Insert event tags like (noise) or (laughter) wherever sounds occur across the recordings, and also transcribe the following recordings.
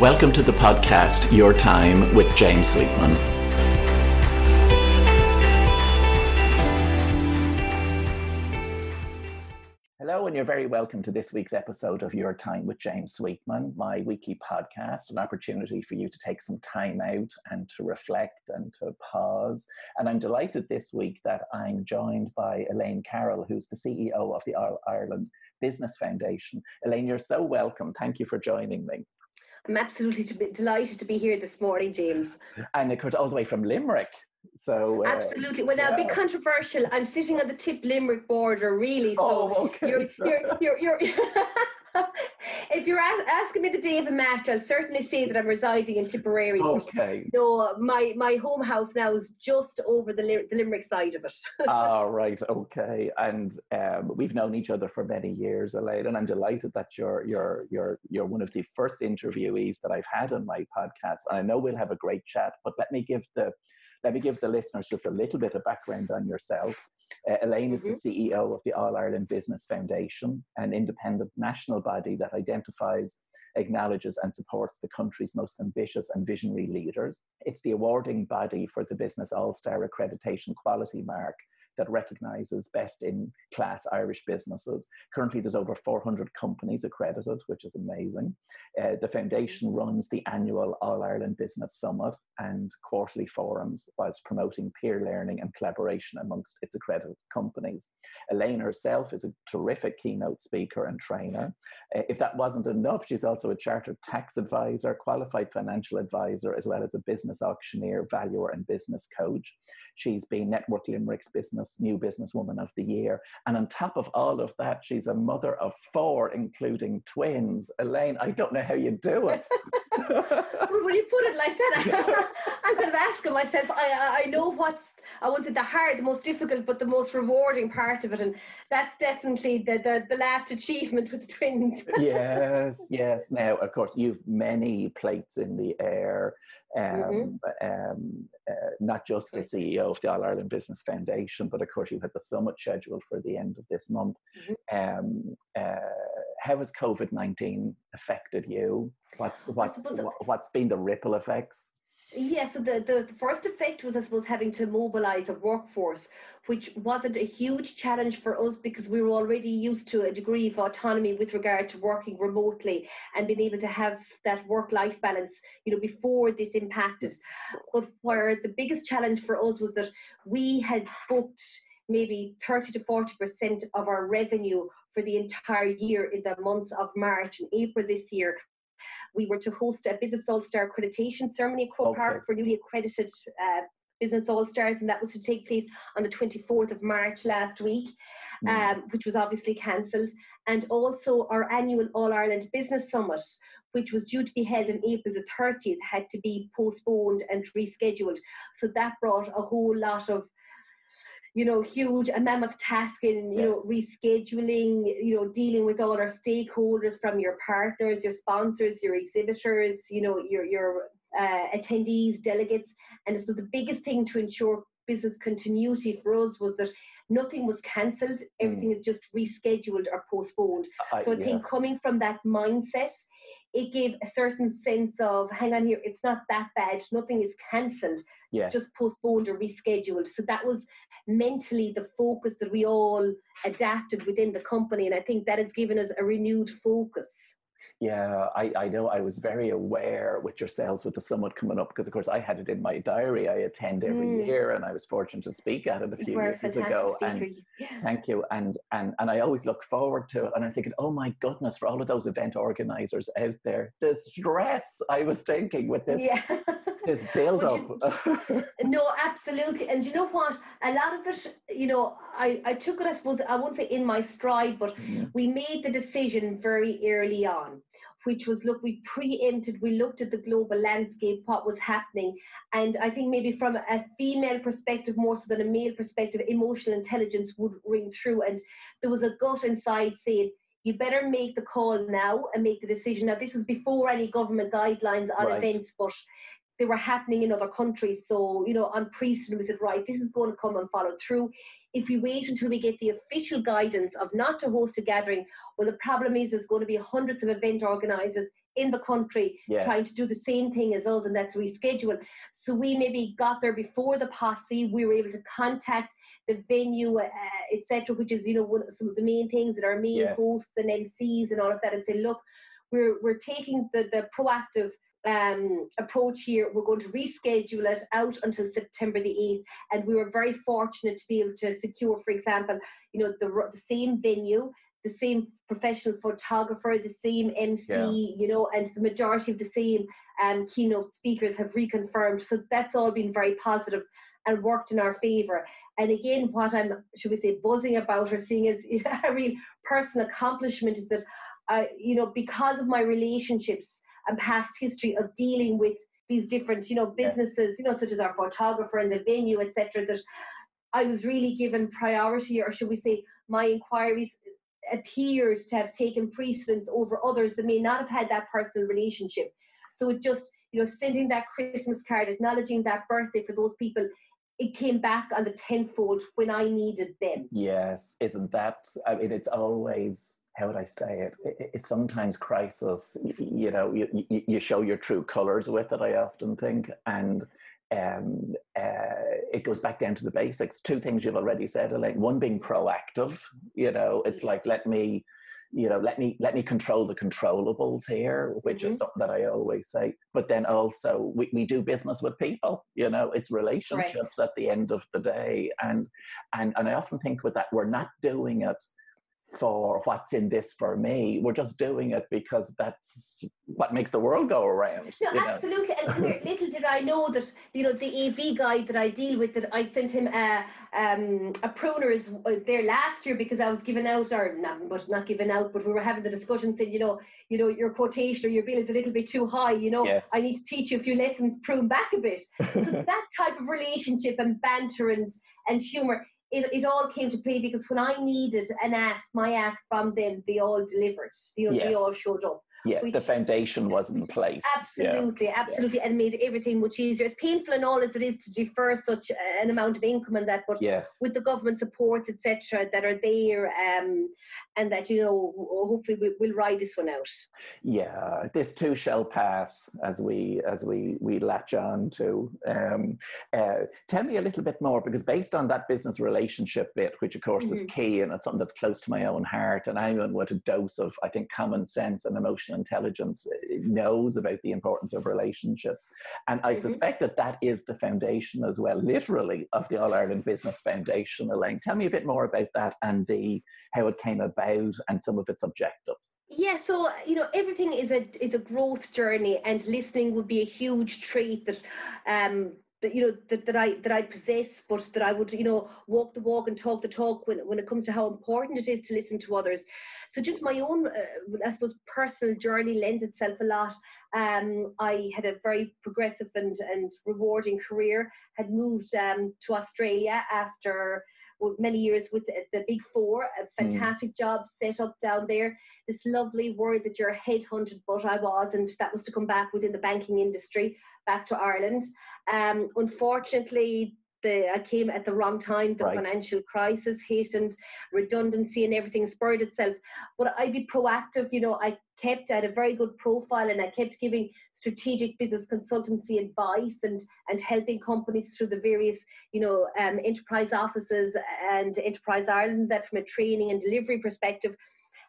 Welcome to the podcast Your Time with James Sweetman. Hello, and you're very welcome to this week's episode of Your Time with James Sweetman, my weekly podcast, an opportunity for you to take some time out and to reflect and to pause. And I'm delighted this week that I'm joined by Elaine Carroll, who's the CEO of the Ireland Business Foundation. Elaine, you're so welcome. Thank you for joining me. I'm absolutely to be delighted to be here this morning, James. And of course, all the way from Limerick. So uh, absolutely. Well, now yeah. a bit controversial. I'm sitting on the Tipp Limerick border, really. So oh, okay. You're, you're, you're, you're (laughs) (laughs) if you're asking me the day of a match, I'll certainly say that I'm residing in Tipperary. Okay. No, my my home house now is just over the, the Limerick side of it. (laughs) ah, right. Okay. And um, we've known each other for many years, Elaine, and I'm delighted that you're you're you're you're one of the first interviewees that I've had on my podcast. And I know we'll have a great chat, but let me give the let me give the listeners just a little bit of background on yourself. Uh, Elaine mm-hmm. is the mm-hmm. CEO of the All Ireland Business Foundation, an independent national body that identifies, acknowledges, and supports the country's most ambitious and visionary leaders. It's the awarding body for the Business All Star Accreditation Quality Mark that recognises best in class Irish businesses. Currently, there's over 400 companies accredited, which is amazing. Uh, the foundation runs the annual All Ireland Business Summit and quarterly forums whilst promoting peer learning and collaboration amongst its accredited companies. Elaine herself is a terrific keynote speaker and trainer. Uh, if that wasn't enough, she's also a chartered tax advisor, qualified financial advisor, as well as a business auctioneer, valuer, and business coach. She's been Network Limerick's business business new businesswoman of the year. And on top of all of that, she's a mother of four, including twins. Elaine, I don't know how you do it. (laughs) well, when you put it like that, (laughs) I'm kind of asking myself. I I know what's I wanted the hard, the most difficult, but the most rewarding part of it, and that's definitely the the, the last achievement with the twins. (laughs) yes, yes. Now, of course, you've many plates in the air. Um, mm-hmm. um, uh, not just the CEO of the All Ireland Business Foundation, but of course you had the summit scheduled for the end of this month. Mm-hmm. Um, uh, how has COVID nineteen affected you? What's what's what's been the ripple effects? Yeah, so the, the, the, first effect was, I suppose, having to mobilize a workforce, which wasn't a huge challenge for us because we were already used to a degree of autonomy with regard to working remotely and being able to have that work life balance, you know, before this impacted. But where the biggest challenge for us was that we had booked maybe 30 to 40% of our revenue for the entire year in the months of March and April this year we were to host a Business All Star accreditation ceremony at Croke okay. Park for newly accredited uh, Business All Stars, and that was to take place on the 24th of March last week, mm. um, which was obviously cancelled. And also our annual All Ireland Business Summit, which was due to be held on April the 30th, had to be postponed and rescheduled. So that brought a whole lot of you know, huge, a mammoth task in, you know, rescheduling, you know, dealing with all our stakeholders from your partners, your sponsors, your exhibitors, you know, your, your uh, attendees, delegates. And this was the biggest thing to ensure business continuity for us was that nothing was cancelled, everything mm. is just rescheduled or postponed. Uh, so I yeah. think coming from that mindset, it gave a certain sense of hang on here it's not that bad nothing is cancelled yes. it's just postponed or rescheduled so that was mentally the focus that we all adapted within the company. And i think that has given us a renewed focus yeah, I, I know I was very aware with yourselves with the summit coming up because, of course, I had it in my diary. I attend every mm. year, and I was fortunate to speak at it a few years ago. Speaker. And yeah. thank you. And and and I always look forward to it. And I'm thinking, oh my goodness, for all of those event organizers out there, the stress I was thinking with this. Yeah. this (laughs) build up. no, absolutely. And you know what? A lot of it, you know, I, I took it, I suppose, I won't say in my stride, but mm. we made the decision very early on which was look, we preempted, we looked at the global landscape, what was happening. And I think maybe from a female perspective, more so than a male perspective, emotional intelligence would ring through. And there was a gut inside saying, you better make the call now and make the decision. Now, this was before any government guidelines on right. events, but they were happening in other countries. So, you know, on precedent, we said, right, this is going to come and follow through. If we wait until we get the official guidance of not to host a gathering, well, the problem is there's going to be hundreds of event organisers in the country yes. trying to do the same thing as us, and that's reschedule. So we maybe got there before the posse. We were able to contact the venue, uh, etc., which is you know one, some of the main things that our main yes. hosts and MCs and all of that, and say, look, we're we're taking the the proactive um, approach here. We're going to reschedule it out until September the 8th. And we were very fortunate to be able to secure, for example, you know, the, the same venue, the same professional photographer, the same MC, yeah. you know, and the majority of the same um, keynote speakers have reconfirmed. So that's all been very positive and worked in our favour. And again, what I'm, should we say, buzzing about or seeing as (laughs) a real personal accomplishment is that, uh, you know, because of my relationships and past history of dealing with these different, you know, businesses, you know, such as our photographer and the venue, etc., that I was really given priority, or should we say, my inquiries appeared to have taken precedence over others that may not have had that personal relationship. So it just, you know, sending that Christmas card, acknowledging that birthday for those people, it came back on the tenfold when I needed them. Yes, isn't that? I mean, it's always how would I say it? It's sometimes crisis. You know, you, you show your true colors with it. I often think, and um, uh, it goes back down to the basics. Two things you've already said, Elaine. One being proactive. You know, it's like let me, you know, let me let me control the controllables here, which mm-hmm. is something that I always say. But then also we, we do business with people. You know, it's relationships right. at the end of the day, and and and I often think with that we're not doing it for what's in this for me. We're just doing it because that's what makes the world go around. No, absolutely. and (laughs) here, little did I know that you know the AV guy that I deal with that I sent him a um, a pruner is uh, there last year because I was giving out or not, but not giving out, but we were having the discussion saying you know you know your quotation or your bill is a little bit too high. You know yes. I need to teach you a few lessons, prune back a bit. (laughs) so that type of relationship and banter and and humor it, it all came to play because when I needed an ask, my ask from them, they all delivered. You know, yes. they all showed up yeah, which, the foundation was in place. Absolutely, yeah. absolutely, yeah. and made everything much easier. As painful and all as it is to defer such an amount of income and that, but yes. with the government supports, etc., that are there, um, and that you know, hopefully we, will ride this one out. Yeah, this too shall pass as we as we we latch on to. Um, uh, tell me a little bit more because based on that business relationship bit, which of course mm-hmm. is key and it's something that's close to my own heart, and anyone with a dose of I think common sense and emotional intelligence uh, knows about the importance of relationships. And I mm-hmm. suspect that that is the foundation as well, literally, of the All Ireland Business Foundation. Elaine, tell me a bit more about that and the how it came about and some of its objectives. Yeah, so you know everything is a is a growth journey, and listening would be a huge trait that um, that you know that, that I that I possess, but that I would you know walk the walk and talk the talk when when it comes to how important it is to listen to others. So just my own, uh, I suppose, personal journey lends itself a lot. Um, I had a very progressive and and rewarding career. Had moved um, to Australia after many years with the, the Big Four, a hmm. fantastic mm. job set up down there. This lovely word that you're headhunted, but I was, and that was to come back within the banking industry back to Ireland. Um, unfortunately, the, I came at the wrong time. The right. financial crisis hit and redundancy and everything spurred itself. But I'd be proactive. You know, I kept at a very good profile and I kept giving strategic business consultancy advice and and helping companies through the various you know um, enterprise offices and Enterprise Ireland that from a training and delivery perspective.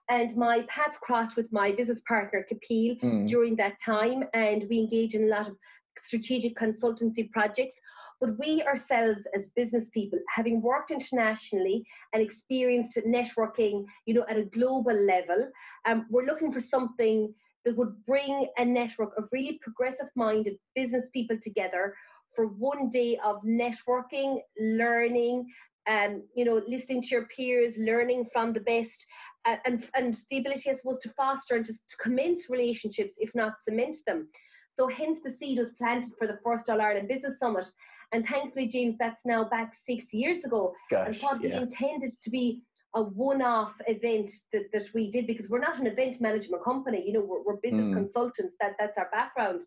And my paths crossed with my business partner, Kapil, mm. during that time. And we engaged in a lot of strategic consultancy projects. But we ourselves, as business people, having worked internationally and experienced networking, you know, at a global level, um, we're looking for something that would bring a network of really progressive-minded business people together for one day of networking, learning, um, you know, listening to your peers, learning from the best, uh, and and the ability, I suppose, to foster and to commence relationships, if not cement them. So hence the seed was planted for the first All Ireland Business Summit. And thankfully, James, that's now back six years ago. Gosh, and what yeah. we intended to be a one-off event that, that we did because we're not an event management company. You know, we're, we're business mm. consultants. That that's our background.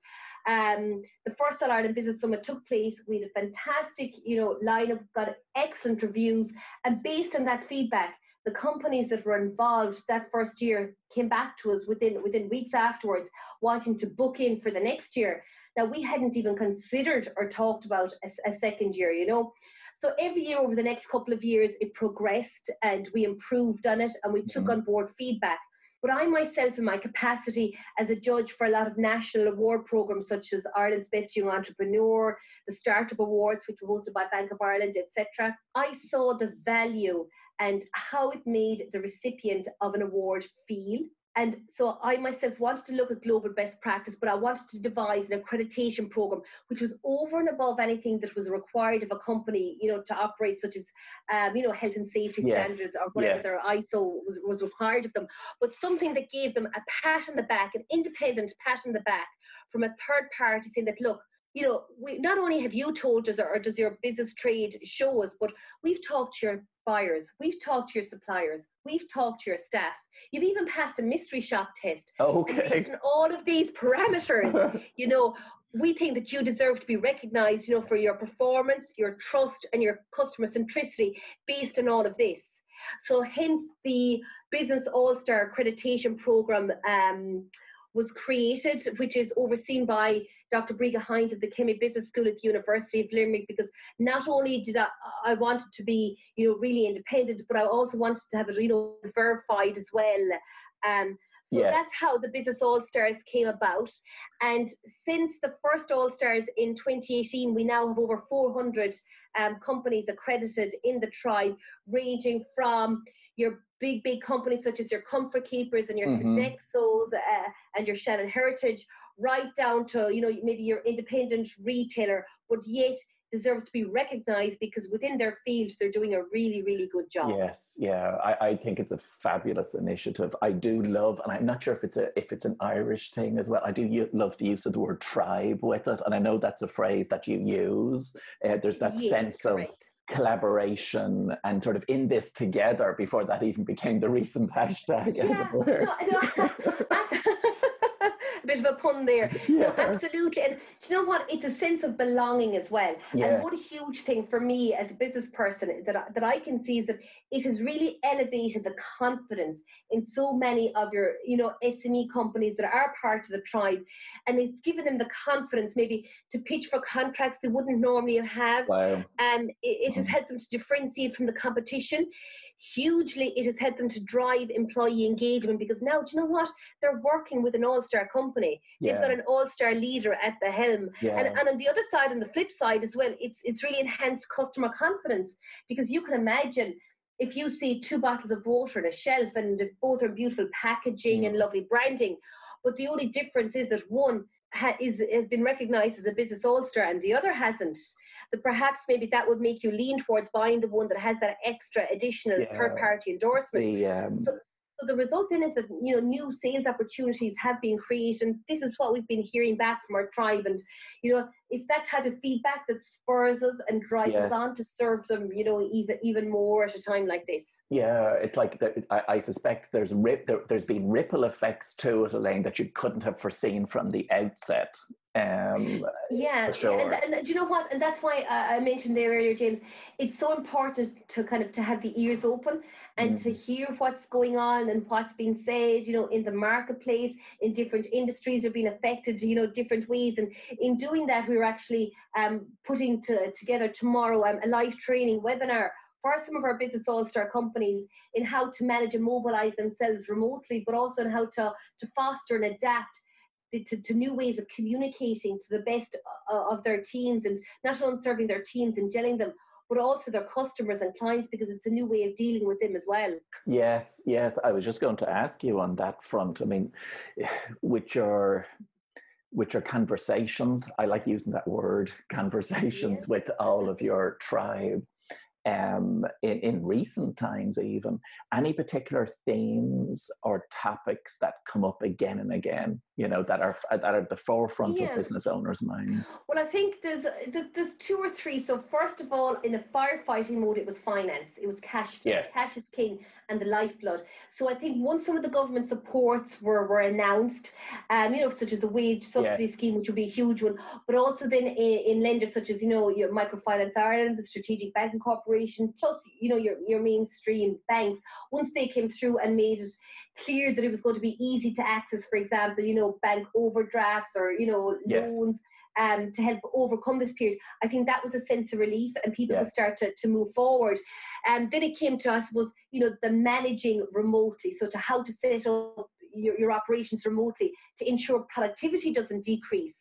Um, the first All Ireland Business Summit took place. We had a fantastic, you know, lineup, got excellent reviews, and based on that feedback, the companies that were involved that first year came back to us within within weeks afterwards, wanting to book in for the next year. Now we hadn't even considered or talked about a, a second year, you know. So every year over the next couple of years, it progressed and we improved on it and we mm-hmm. took on board feedback. But I myself, in my capacity as a judge for a lot of national award programs such as Ireland's Best Young Entrepreneur, the Startup Awards, which were hosted by Bank of Ireland, etc., I saw the value and how it made the recipient of an award feel and so I myself wanted to look at global best practice, but I wanted to devise an accreditation program which was over and above anything that was required of a company, you know, to operate, such as, um, you know, health and safety yes. standards or whatever yes. their ISO was, was required of them, but something that gave them a pat on the back, an independent pat on the back from a third party saying that, look, you know, we not only have you told us or, or does your business trade show us, but we've talked to your buyers, we've talked to your suppliers, we've talked to your staff. You've even passed a mystery shop test. Okay. based on all of these parameters, (laughs) you know, we think that you deserve to be recognized, you know, for your performance, your trust, and your customer centricity based on all of this. So hence the Business All-Star accreditation program um, was created, which is overseen by Dr. Briga Hynes at the Kemmy Business School at the University of Limerick, because not only did I, I wanted to be, you know, really independent, but I also wanted to have it, you know, verified as well. Um, so yes. that's how the Business All Stars came about. And since the first All Stars in 2018, we now have over 400 um, companies accredited in the tribe, ranging from your big, big companies such as your Comfort Keepers and your mm-hmm. Sodexos uh, and your Shannon Heritage, right down to you know maybe your independent retailer, but yet deserves to be recognized because within their fields they're doing a really really good job. Yes. Yeah. I, I think it's a fabulous initiative. I do love and i'm not sure if it's a if it's an irish thing as well. I do love the use of the word tribe with it and i know that's a phrase that you use. Uh, there's that yes, sense correct. of collaboration and sort of in this together before that even became the recent hashtag yeah, no, no, (laughs) bit of a pun there. (laughs) Yeah. No, absolutely. And do you know what? It's a sense of belonging as well. Yes. And what a huge thing for me as a business person that I, that I can see is that it has really elevated the confidence in so many of your, you know, SME companies that are part of the tribe, and it's given them the confidence maybe to pitch for contracts they wouldn't normally have. Wow. Um, it, it has mm. helped them to differentiate from the competition hugely it has helped them to drive employee engagement because now do you know what? They're working with an all-star company. They've yeah. got an all-star leader at the helm. Yeah. and, and on the other side on the flip side as well it's it's really enhanced customer confidence because you can imagine if you see two bottles of water on a shelf and if both are beautiful packaging and mm. lovely branding but the only difference is that one ha- is, has been recognized as a business all-star and the other hasn't that perhaps maybe that would make you lean towards buying the one that has that extra additional yeah. third party endorsement. The, um, so, so the result then is that you know new sales opportunities have been created, and this is what we've been hearing back from our tribe. And you know, it's that type of feedback that spurs us and drives yes. us on to serve them. You know, even even more at a time like this. Yeah, it's like the, I, I, suspect there's rip, there, has been ripple effects to it, Elaine, that you couldn't have foreseen from the outset. Um, yeah, sure. and, and, and, do you know what? And that's why uh, I mentioned there earlier, James. It's so important to kind of to have the ears open and mm. to hear what's going on and what's being said. You know, in the marketplace, in different industries are being affected. You know, different ways. And in doing that, we are actually um, putting to, together tomorrow um, a live training webinar for some of our business all-star companies in how to manage and mobilize themselves remotely, but also in how to, to foster and adapt to, to, new ways of communicating to the best of their teams and not only serving their teams and gelling them but also their customers and clients because it's a new way of dealing with them as well. Yes, yes. I was just going to ask you on that front. I mean, with your with your conversations, I like using that word, (laughs) conversations yes. with all of your tribe um, in, in recent times, even any particular themes or topics that come up again and again, you know, that are that are at the forefront yeah. of business owners' minds? Well, I think there's there's two or three. So first of all, in a firefighting mode, it was finance. It was cash. Yes. Cash is king and the lifeblood. So I think once some of the government supports were, were announced, um, you know, such as the wage subsidy yes. scheme, which would be a huge one, but also then in, in lenders such as, you know, your Microfinance Ireland, the Strategic Banking Corporation, plus you know your your mainstream banks, once they came through and made it clear that it was going to be easy to access, for example, you know, bank overdrafts or you know Yes. loans. Um, to help overcome this period, I think that was a sense of relief, and people Yes. could start to, to move forward. And then it came to, us suppose, you know, the managing remotely. So to how to set up your, your operations remotely to ensure productivity doesn't decrease.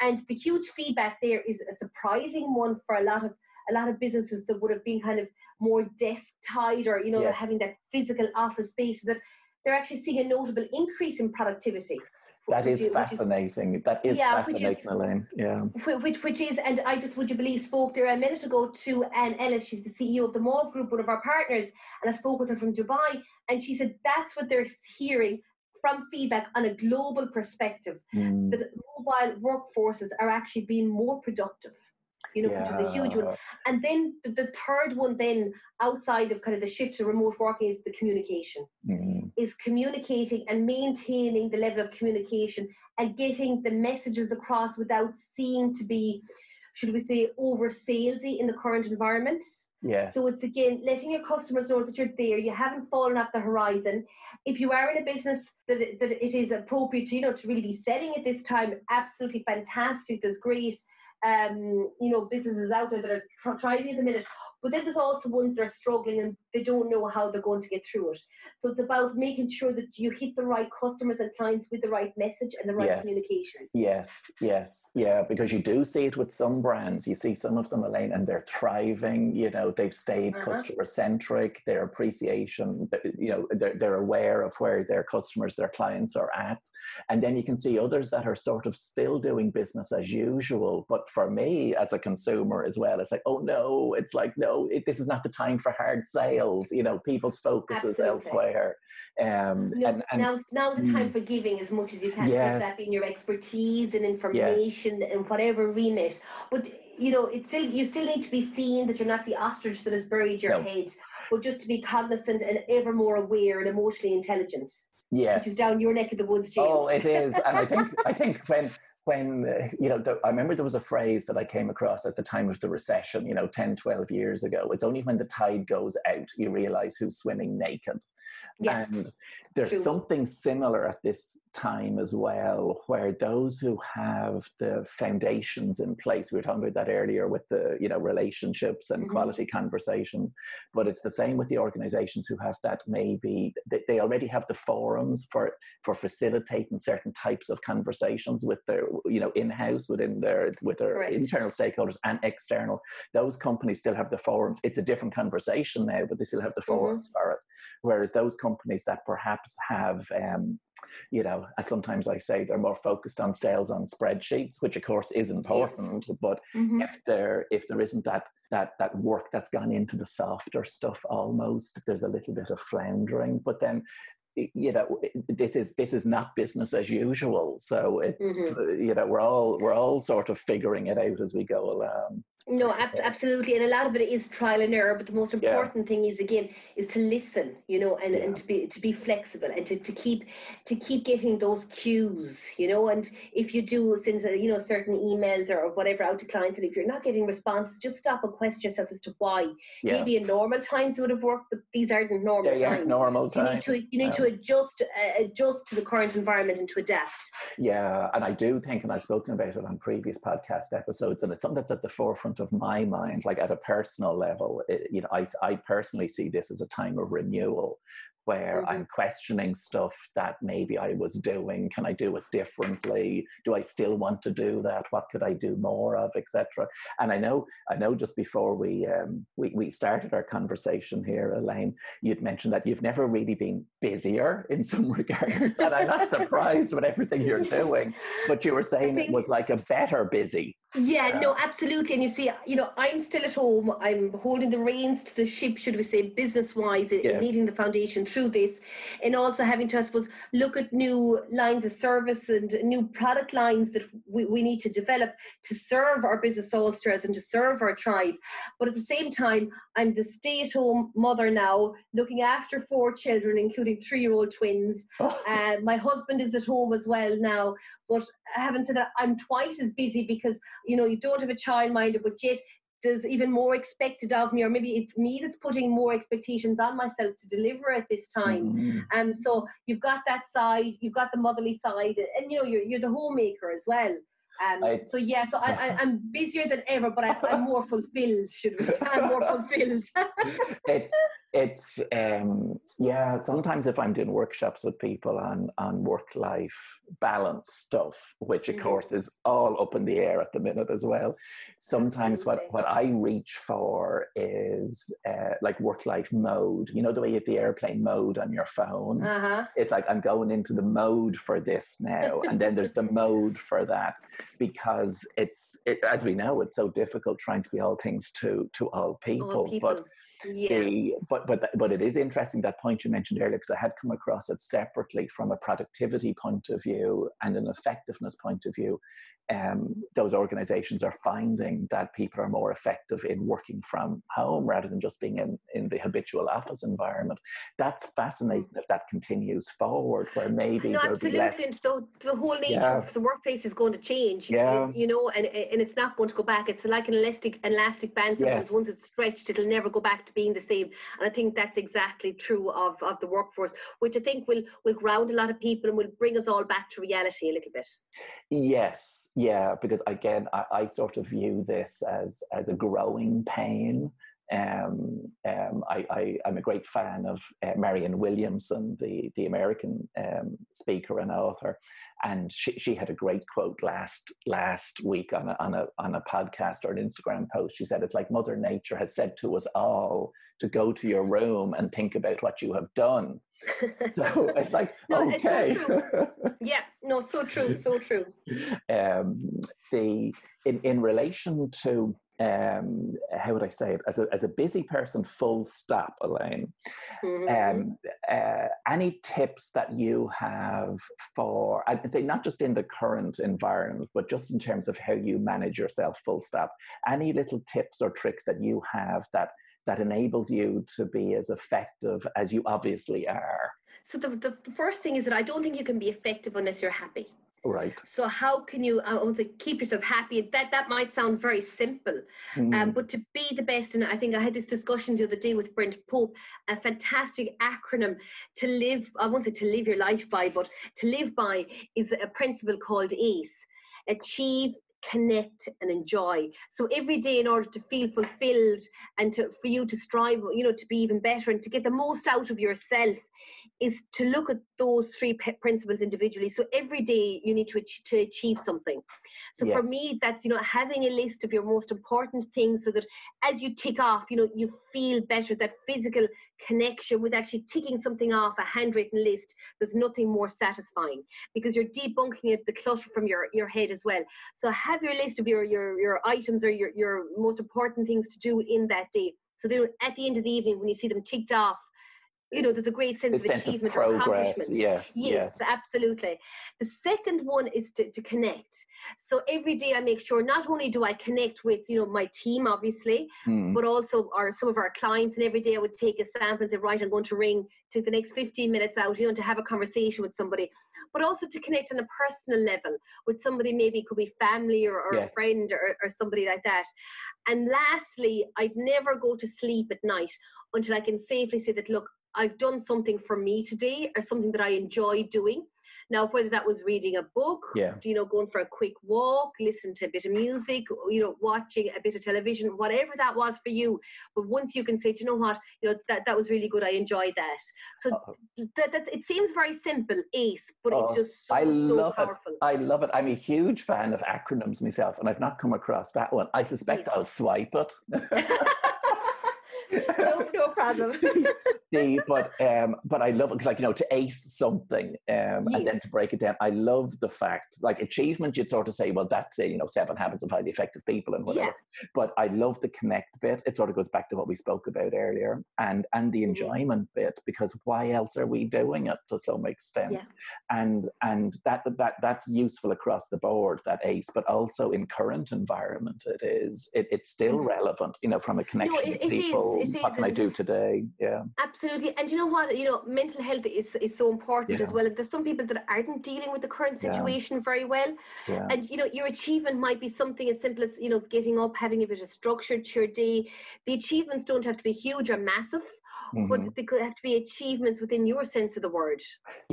And the huge feedback there is a surprising one for a lot of a lot of businesses that would have been kind of more desk tied or you know Yes. having that physical office space that they're actually seeing a notable increase in productivity. That is fascinating. That is Yeah, which is- fascinating, Elaine. Yeah. Wh- which which is and I just would you believe spoke there a minute ago to Anne Ellis she's the CEO of the Mall Group one of our partners and I spoke with her from Dubai and she said that's what they're hearing from feedback on a global perspective Mm, that mobile workforces are actually being more productive you know which is a huge one and then the, the third one then outside of kind of the shift to remote working is the communication Mm, is communicating and maintaining the level of communication and getting the messages across without seeming to be, should we say, over salesy in the current environment. yes. So it's again letting your customers know that you're there, you haven't fallen off the horizon. If you are in a business that it, that it is appropriate, to, you know, to really be selling at this time, absolutely fantastic. There's great, um, you know, businesses out there that are tr- thriving at the minute. But then there's also ones that are struggling and they don't know how they're going to get through it. So it's about making sure that you hit the right customers and clients with the right message and the right Yes. communications. Yes, yes, yeah, because you do see it with some brands. You see some of them, Elaine, and they're thriving. You know, they've stayed Uh-huh. customer centric. Their appreciation, you know, they're, they're aware of where their customers, their clients are at. And then you can see others that are sort of still doing business as usual. But for me, as a consumer as well, it's like, oh no, it's like, no, it, this is not the time for hard sales. You know, people's focus is Absolutely. elsewhere. Um, No, and, and now, now's the time Mm. for giving as much as you can. Yes. That being your expertise and information and whatever remit. But you know, it's still you still need to be seen that you're not the ostrich that has buried your No. head, but just to be cognizant and ever more aware and emotionally intelligent, yes. which is down your neck of the woods, James. Oh, it is, and I think I (laughs) think when when uh, you know the, I remember there was a phrase that I came across at the time of the recession, you know, 10, 12 years ago. It's only when the tide goes out you realize who's swimming naked. yeah, And there's True. something similar at this time as well, where those who have the foundations in place, we were talking about that earlier with the, you know, relationships and Mhm. quality conversations, but it's the same with the organizations who have that maybe they, already have the forums for for facilitating certain types of conversations with their, you know, in-house within their with their Correct. internal stakeholders and external. Those companies still have the forums. It's a different conversation now, but they still have the forums for it whereas those companies that perhaps have um, you know as sometimes i say they're more focused on sales on spreadsheets which of course is important but Mhm. if there if there isn't that that that work that's gone into the softer stuff almost there's a little bit of floundering but then you know this is this is not business as usual so it's Mhm. uh, you know we're all we're all sort of figuring it out as we go along No, ab- absolutely, and a lot of it is trial and error. But the most Yeah. important thing is again is to listen, you know, and, Yeah. and to be to be flexible and to, to keep to keep getting those cues, you know. And if you do send you know certain emails or whatever out to clients, and if you're not getting responses, just stop and question yourself as to why. yeah Maybe in normal times it would have worked, but these aren't normal yeah, yeah times. normal So you need to you need to adjust uh, adjust to the current environment and to adapt. Yeah, and I do think, and I've spoken about it on previous podcast episodes, and it's something that's at the forefront of my mind, like at a personal level. It, you know, I, I personally see this as a time of renewal where Mhm. I'm questioning stuff that maybe I was doing. Can I do it differently? Do I still want to do that? What could I do more of, etc. And I know, I know, just before we um, we we started our conversation here, Elaine, you'd mentioned that you've never really been busier in some (laughs) regards, and I'm not surprised with everything you're doing. But you were (laughs) saying it was like a better busy. Yeah, no, absolutely. And you see, you know, I'm still at home. I'm holding the reins to the ship, should we say, business wise, Yes. leading the foundation through this, and also having to, I suppose, look at new lines of service and new product lines that we, we need to develop to serve our business all-stars and to serve our tribe. But at the same time, I'm the stay at home mother now, looking after four children, including three year old twins. Oh, Uh, my husband is at home as well now, but having said that, I'm twice as busy because you know you don't have a childminder, but yet there's even more expected of me, or maybe it's me that's putting more expectations on myself to deliver at this time. Mm. Um, so you've got that side, you've got the motherly side, and you know you're you're the homemaker as well. Um, so yeah, so I, am (laughs) busier than ever, but I, am more fulfilled. Should we say? I'm more (laughs) fulfilled. (laughs) it's it's um, yeah. Sometimes if I'm doing workshops with people on on work life balance stuff, which of mm-hmm. course is all up in the air at the minute as well. Sometimes what what I reach for is uh, like work life mode. You know the way you have the airplane mode on your phone. Uh-huh. It's like I'm going into the mode for this now, and then there's the mode for that because it's it, as we know it's so difficult trying to be all things to to all people, all people. but yeah. but but but it is interesting that point you mentioned earlier because I had come across it separately from a productivity point of view and an effectiveness point of view um, those organizations are finding that people are more effective in working from home rather than just being in, in the habitual office environment. That's fascinating if that continues forward, where maybe no, absolutely. Less... And so the whole nature yeah. of the workplace is going to change. Yeah. You know, and and it's not going to go back. It's like an elastic elastic band. Sometimes yes. once it's stretched, it'll never go back to being the same. And I think that's exactly true of, of the workforce, which I think will will ground a lot of people and will bring us all back to reality a little bit. Yes, yeah, because again, I, I sort of view this as as a growing pain. Um, um, I, am a great fan of uh, Marianne Williamson, the, the American um, speaker and author, and she, she had a great quote last last week on a, on a on a podcast or an Instagram post. She said, "It's like Mother Nature has said to us all to go to your room and think about what you have done." (laughs) so it's like no, okay it's so (laughs) yeah no so true so true um, the in in relation to um, how would I say it? As a, as a busy person, full stop, Elaine. Mm-hmm. Um, uh, any tips that you have for, I'd say not just in the current environment, but just in terms of how you manage yourself, full stop. Any little tips or tricks that you have that that enables you to be as effective as you obviously are? So the, the, the first thing is that I don't think you can be effective unless you're happy. Right. So how can you I want to keep yourself happy? That that might sound very simple, mm. um, but to be the best, and I think I had this discussion the other day with Brent Pope, a fantastic acronym to live. I won't to live your life by, but to live by is a principle called ACE: achieve, connect and enjoy so every day in order to feel fulfilled and to for you to strive you know to be even better and to get the most out of yourself is to look at those three principles individually so every day you need to, to achieve something so yes. for me, that's you know having a list of your most important things, so that as you tick off, you know you feel better. That physical connection with actually ticking something off a handwritten list. There's nothing more satisfying because you're debunking it, the clutter from your your head as well. So have your list of your your your items or your your most important things to do in that day. So then at the end of the evening, when you see them ticked off, you know, there's a great sense, of sense achievement of or accomplishment. Yes, yes, yes, absolutely. The second one is to, to connect. So every day I make sure not only do I connect with, you know, my team, obviously, mm. but also our some of our clients. And every day I would take a sample and say, right, I'm going to ring, take the next 15 minutes out, you know, to have a conversation with somebody. But also to connect on a personal level with somebody, maybe it could be family or, or yes. a friend or, or somebody like that. And lastly, I'd never go to sleep at night until I can safely say that, look, I've done something for me today or something that I enjoy doing. Now, whether that was reading a book, yeah. you know, going for a quick walk, listening to a bit of music, you know, watching a bit of television, whatever that was for you. But once you can say, you know what, you know, that, that was really good. I enjoyed that. So uh, that, that it seems very simple, ACE, but it's just so, I love so powerful. It. I love it. I'm a huge fan of acronyms myself, and I've not come across that one. I suspect yeah. I'll swipe it. (laughs) (laughs) problem. (laughs) (laughs) the, but um, but I love it because like you know to ace something um, and then to break it down. I love the fact like achievement. You'd sort of say, well, that's a, you know seven habits of highly effective people and whatever. Yeah. But I love the connect bit. It sort of goes back to what we spoke about earlier, and and the mm-hmm. enjoyment bit because why else are we doing it to some extent? Yeah. And and that that that's useful across the board that ace, but also in current environment it is it, it's still mm-hmm. relevant. You know, from a connection no, it, to people. Is, what can I do today. Yeah. Absolutely. And you know what? You know, mental health is, is so important Yeah. as well. There's some people that aren't dealing with the current Yeah. situation very well. Yeah. And you know, your achievement might be something as simple as, you know, getting up, having a bit of structure to your day. The achievements don't have to be huge or massive, Mhm. but they could have to be achievements within your sense of the word.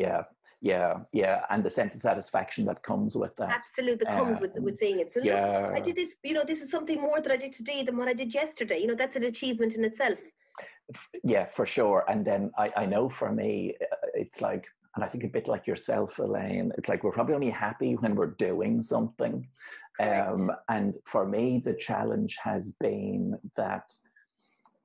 Yeah. Yeah. Yeah. And the sense of satisfaction that comes with that. absolutely that comes with Um, with saying it. So look, Yeah. I did this, you know, this is something more that I did today than what I did yesterday. You know, that's an achievement in itself. Yeah for sure and then I, I know for me uh, it's like and i think a bit like yourself elaine it's like we're probably only happy when we're doing something um, and for me the challenge has been that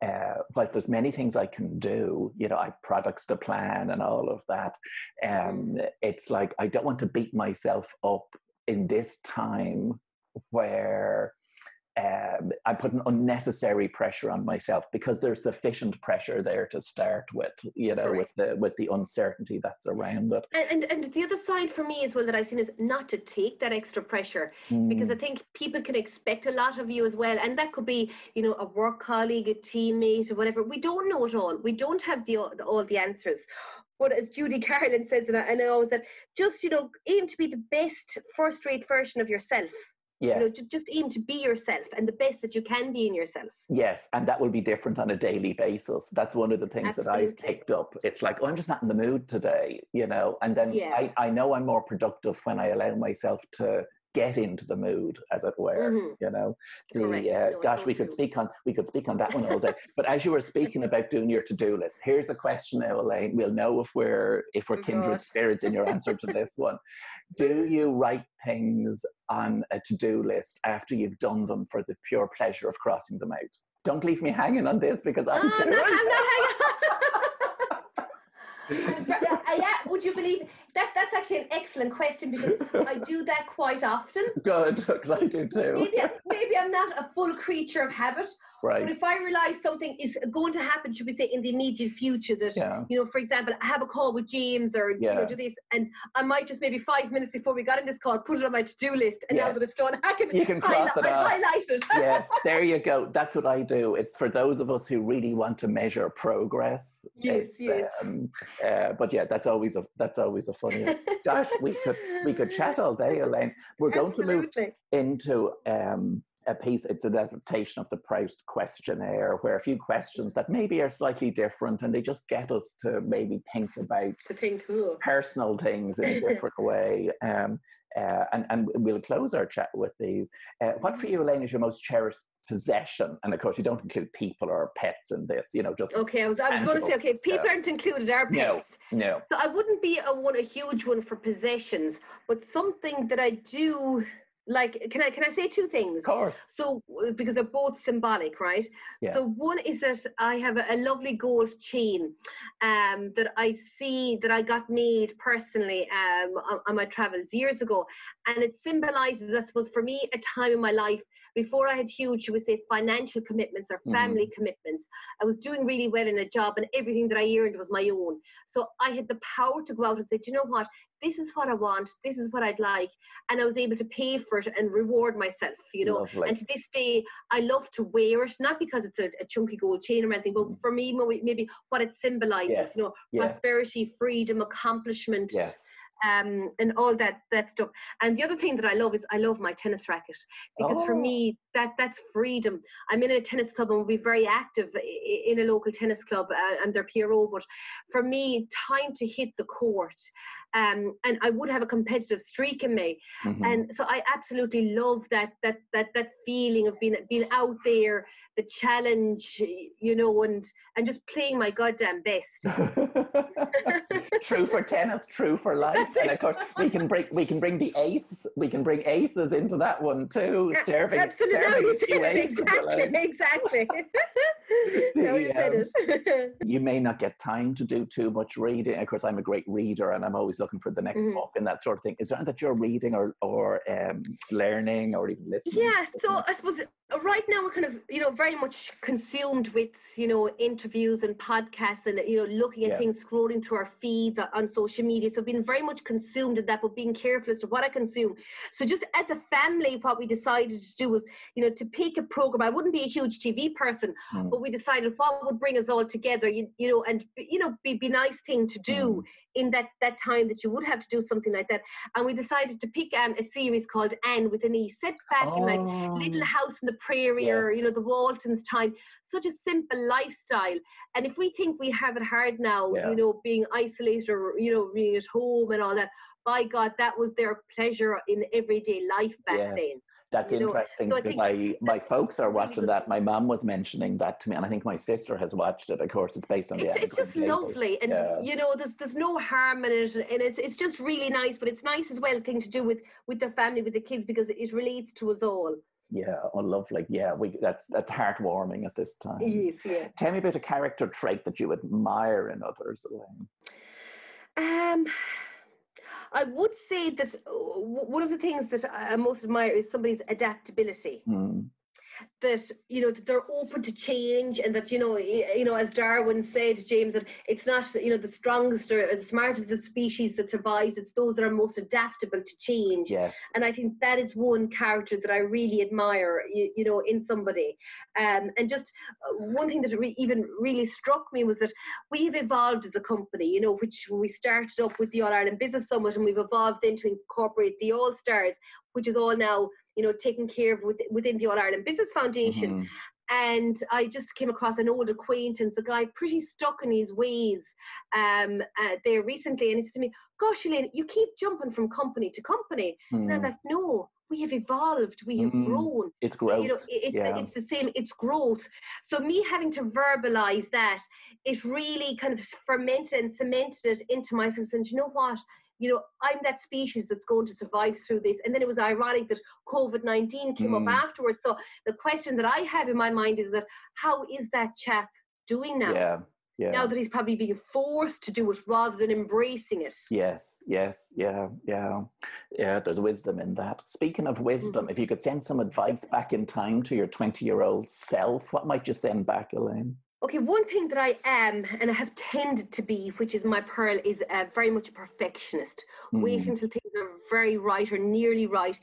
uh, but there's many things I can do. You know, I have products to plan and all of that. Um, it's like I don't want to beat myself up in this time where um, I put an unnecessary pressure on myself because there's sufficient pressure there to start with. You know, with the with the uncertainty that's around it. And, and and the other side for me as well that I've seen is not to take that extra pressure because I Mm, think people can expect a lot of you as well, and that could be you know a work colleague, a teammate, or whatever. We don't know it all. We don't have the all the answers. But as Judy (laughs) Garland says, and I, and I always that just you know aim to be the best first rate version of yourself. Yes. You know, ju- just aim to be yourself and the best that you can be in yourself. Yes, and that will be different on a daily basis. That's one of the things that I've picked up. It's like, oh, I'm just not in the mood today, you know, and then Yeah. I, I know I'm more productive when I allow myself to get into the mood, as it were. Mhm. You know, the uh, No, gosh, we could speak on we could speak on that one all day. (laughs) but as you were speaking about doing your to-do list, here's a question now, Elaine. We'll know if we're if we're Oh, kindred spirits in your answer to this one. Do (laughs) you write things on a to-do list after you've done them for the pure pleasure of crossing them out? Don't leave me hanging on this because I'm Ah, I'm doing not, I'm it. not hanging on. (laughs) Uh, yeah, would you believe that? That's actually an excellent question because I do that quite often. (laughs) Good, because I do too. Maybe, I- maybe I'm not a full creature of habit, but if I realize something is going to happen, should we say, in the immediate future, that Yeah. you know, for example, I have a call with James or you know, do this, and I might just maybe five minutes before we got in this call put it on my to-do list, and now that it's done, (laughs) I can You can cross highlight, it off. I highlight it. yes, there you go. That's what I do. It's for those of us who really want to measure progress. Yes, It's, yes. Um, uh, but yeah, that's always a that's always a funny. (laughs) Gosh, we could we could chat all day, Elaine. We're going to move into um, a piece. It's an adaptation of the Proust questionnaire, where a few questions that maybe are slightly different, and they just get us to maybe think about To think, personal things in a different way. (laughs) Um, uh, and, and we'll close our chat with these. Uh, what for you, Elaine, is your most cherished possession? And of course, you don't include people or pets in this, you know, just Okay, I was, I was going to say, okay, people aren't included, are No. no. So I wouldn't be a one, a huge one for possessions, but something that I do like. Can I can I say two things? Of course. So because they're both symbolic, right? Yeah. So one is that I have a, a lovely gold chain um, that I see that I got made personally um, on, on my travels years ago, and it symbolizes, I suppose, for me, a time in my life before I had huge, should we say, financial commitments or family commitments. I was doing really well in a job, and everything that I earned was my own. So I had the power to go out and say, "Do you know what? This is what I want. This is what I'd like, and I was able to pay for it and reward myself. You know, Lovely. and to this day, I love to wear it, not because it's a, a chunky gold chain or anything, but Mm. for me, maybe what it symbolizes, Yes. you know, prosperity, freedom, accomplishment, Yes. um, and all that that stuff. And the other thing that I love is I love my tennis racket because for Oh. me that that's freedom. I'm in a tennis club and will be very active in a local tennis club uh, and their PRO. But for me, time to hit the court. Um, and I would have a competitive streak in me, Mhm. and so I absolutely love that that that that feeling of being being out there, the challenge, you know, and and just playing my goddamn best. (laughs) true for tennis, true for life, and of course we can bring we can bring the ace, we can bring aces into that one too. Serving, Absolutely, no, you said it exactly, exactly. no, you said it. you may not get time to do too much reading. Of course, I'm a great reader, and I'm always looking for the next Mhm. book and that sort of thing. Is there anything that you're reading or or um, learning or even listening? yeah, so I suppose uh, right now we're kind of you know very much consumed with you know interviews and podcasts and you know looking at Yeah. things, scrolling through our feeds on, on social media. So being very much consumed in that, but being careful as to what I consume. So just as a family, what we decided to do was you know, to pick a program. I wouldn't be a huge TV person, mm. but we decided what would bring us all together, you, you know, and, you know, be, be nice thing to do mm. in that, that time that you would have to do something like that. And we decided to pick um, a series called Anne with an E, set back oh. in like Little. House in the Prairie yeah. or, you know, the Waltons time. Such a simple lifestyle. And if we think we have it hard now, yeah. you know, being isolated or, you know, being at home and all that, by God, that was their pleasure in everyday life back yes. then. That's you interesting so because my my folks are watching that. My mom was mentioning that to me, and I think my sister has watched it. Of course, it's based on it's, the. It's just lovely, and yeah. you know, there's there's no harm in it, and it's it's just really nice. But it's nice as well thing to do with with the family, with the kids, because it relates to us all. Yeah, oh, lovely. Yeah, we that's that's heartwarming at this time. Yes, yeah. Tell me about a character trait that you admire in others, Elaine. Um, I would say that uh, one of the things that I most admire is somebody's adaptability. Mm that you know that they're open to change and that you know you know as darwin said james that it's not you know the strongest or the smartest the species that survives it's those that are most adaptable to change yes. and i think that is one character that i really admire you, you know in somebody um, and just uh, one thing that re- even really struck me was that we have evolved as a company you know which we started up with the all ireland business summit and we've evolved then to incorporate the all stars which is all now you know, taken care of within the All Ireland Business Foundation. Mm-hmm. And I just came across an old acquaintance, a guy pretty stuck in his ways um, uh, there recently. And he said to me, Gosh, Elaine, you keep jumping from company to company. Mm. And I'm mm. like, No, we have evolved, we have mm. grown. It's growth. You know, it's, yeah. the, it's the same, it's growth. So, me having to verbalize that, it really kind of fermented and cemented it into myself. And you know what? You know, I'm that species that's going to survive through this. And then it was ironic that COVID 19 came mm. up afterwards. So the question that I have in my mind is that how is that chap doing now? Yeah. Yeah. Now that he's probably being forced to do it rather than embracing it. Yes, yes, yeah, yeah, yeah. There's wisdom in that. Speaking of wisdom, mm-hmm. if you could send some advice back in time to your 20 year old self, what might you send back, Elaine? Okay, one thing that I am and I have tended to be, which is my pearl, is uh, very much a perfectionist, mm. waiting until things are very right or nearly right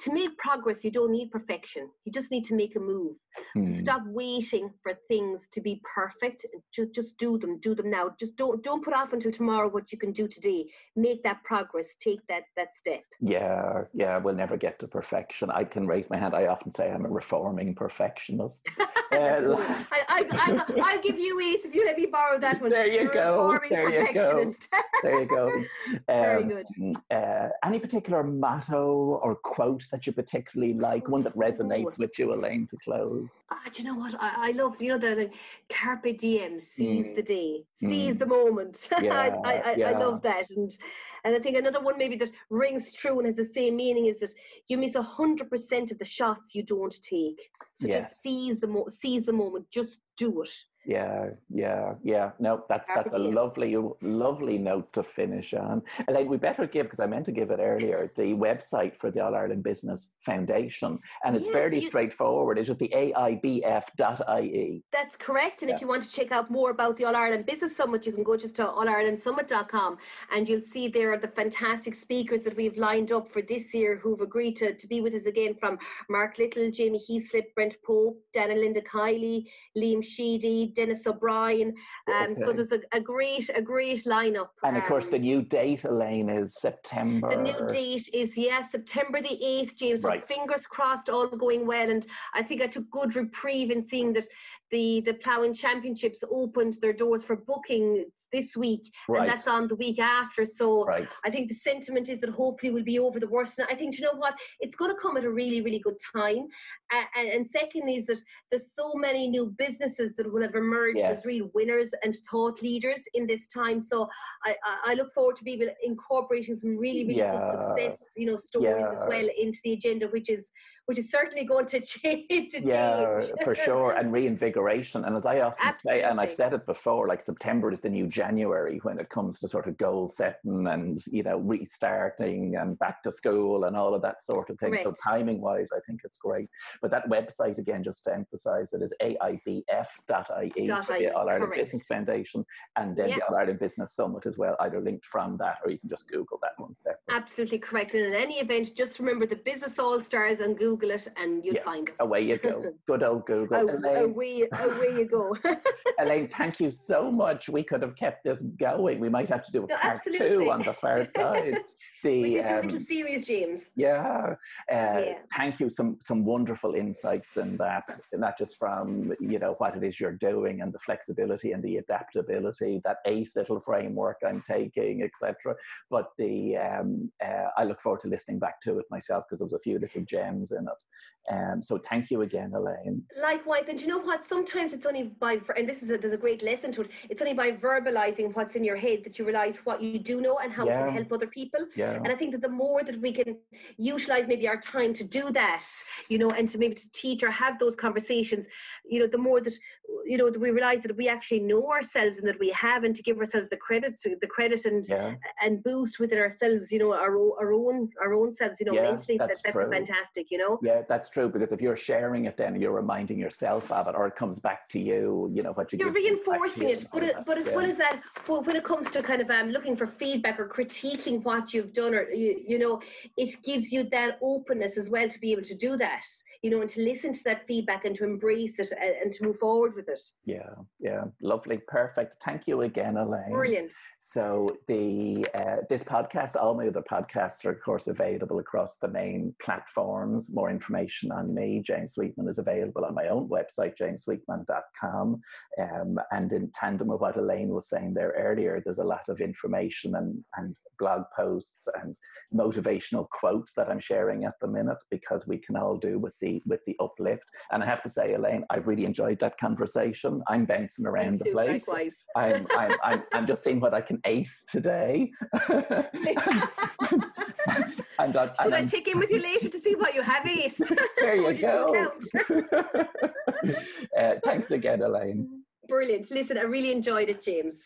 to make progress, you don't need perfection. You just need to make a move. Hmm. Stop waiting for things to be perfect. Just just do them. Do them now. Just don't don't put off until tomorrow what you can do today. Make that progress. Take that that step. Yeah, yeah. We'll never get to perfection. I can raise my hand. I often say I'm a reforming perfectionist. (laughs) uh, (laughs) I, I, will give you ease if you let me borrow that one. There you go. There you go. there you go. (laughs) Um, Very good. Uh, any particular motto or quote that you particularly like? One that resonates with you, Elaine, to close? Ah, do you know what? I, I love, you know, the, the carpe diem, seize mm. the day, seize mm. the moment. (laughs) Yeah, I, I, yeah. I love that. And and I think another one maybe that rings true and has the same meaning is that you miss 100% of the shots you don't take. So just seize the, mo- seize the moment, just do it. Yeah, yeah, yeah. No, that's that's a lovely, lovely note to finish on. And then we better give because I meant to give it earlier the website for the All Ireland Business Foundation, and it's yes, fairly you, straightforward. It's just the AIBF.ie. That's correct. And yeah. if you want to check out more about the All Ireland Business Summit, you can go just to allirelandsummit.com, and you'll see there the fantastic speakers that we've lined up for this year who've agreed to, to be with us again from Mark Little, Jamie Heaslip, Brent Pope, Dana Linda Kiley, Liam Sheedy. Dennis O'Brien. Um, okay. So there's a, a, great, a great lineup. And of course, the um, new date, Elaine, is September. The new date is yeah, September the eighth, James. So right. fingers crossed, all going well. And I think I took good reprieve in seeing that the the ploughing championships opened their doors for booking this week right. and that's on the week after so right. i think the sentiment is that hopefully we'll be over the worst and i think you know what it's going to come at a really really good time uh, and, and secondly is that there's so many new businesses that will have emerged yes. as real winners and thought leaders in this time so i i look forward to be incorporating some really really yeah. good success you know stories yeah. as well into the agenda which is which is certainly going to (laughs) change. To yeah, change. for sure, and reinvigoration. And as I often Absolutely. say, and I've said it before, like September is the new January when it comes to sort of goal setting and you know restarting and back to school and all of that sort of thing. So timing wise, I think it's great. But that website again, just to emphasise it, is aibf.ie for the All Ireland Business Foundation, and then yeah. the All Ireland Business Summit as well. Either linked from that, or you can just Google that one separate. Absolutely correct. And in any event, just remember the Business All Stars and Google Google it and you'll yeah, find us. Away you go. (laughs) Good old Google. Oh, Elaine, away, away you go. (laughs) Elaine, (laughs) thank you so much. We could have kept this going. We might have to do a no, part absolutely. two on the far side. The, we could do um, a little series, James. Yeah. Uh, yeah. Thank you. Some some wonderful insights in that, not just from you know what it is you're doing and the flexibility and the adaptability, that ACE little framework I'm taking, etc. But the um, uh, I look forward to listening back to it myself because there was a few little gems in it. Um, so thank you again, Elaine. Likewise, and you know what? Sometimes it's only by and this is a, there's a great lesson to it. It's only by verbalizing what's in your head that you realize what you do know and how yeah. it can help other people. Yeah. And I think that the more that we can utilize maybe our time to do that, you know, and to maybe to teach or have those conversations, you know, the more that you know that we realize that we actually know ourselves and that we have and to give ourselves the credit the credit and yeah. and boost within ourselves you know our, our own our own selves you know mentally that's, that, that's fantastic you know yeah that's true because if you're sharing it then you're reminding yourself of it or it comes back to you you know what you you're reinforcing it but it, but as yeah. well as that well, when it comes to kind of um, looking for feedback or critiquing what you've done or you, you know it gives you that openness as well to be able to do that you know, and to listen to that feedback and to embrace it and, and to move forward with it. Yeah, yeah, lovely, perfect. Thank you again, Elaine. Brilliant. So the uh, this podcast, all my other podcasts are of course available across the main platforms. More information on me, James Sweetman, is available on my own website, jamessweetman.com. Um, and in tandem with what Elaine was saying there earlier, there's a lot of information and, and blog posts and motivational quotes that I'm sharing at the minute because we can all do with the with the uplift. And I have to say, Elaine, I've really enjoyed that conversation. I'm bouncing around the place. I'm, (laughs) I'm, I'm, I'm just seeing what I can ace today. and, (laughs) and, and, Should I check in with you later to see what you have aced? (laughs) There you go. uh, thanks again, Elaine. Brilliant. Listen, I really enjoyed it, James.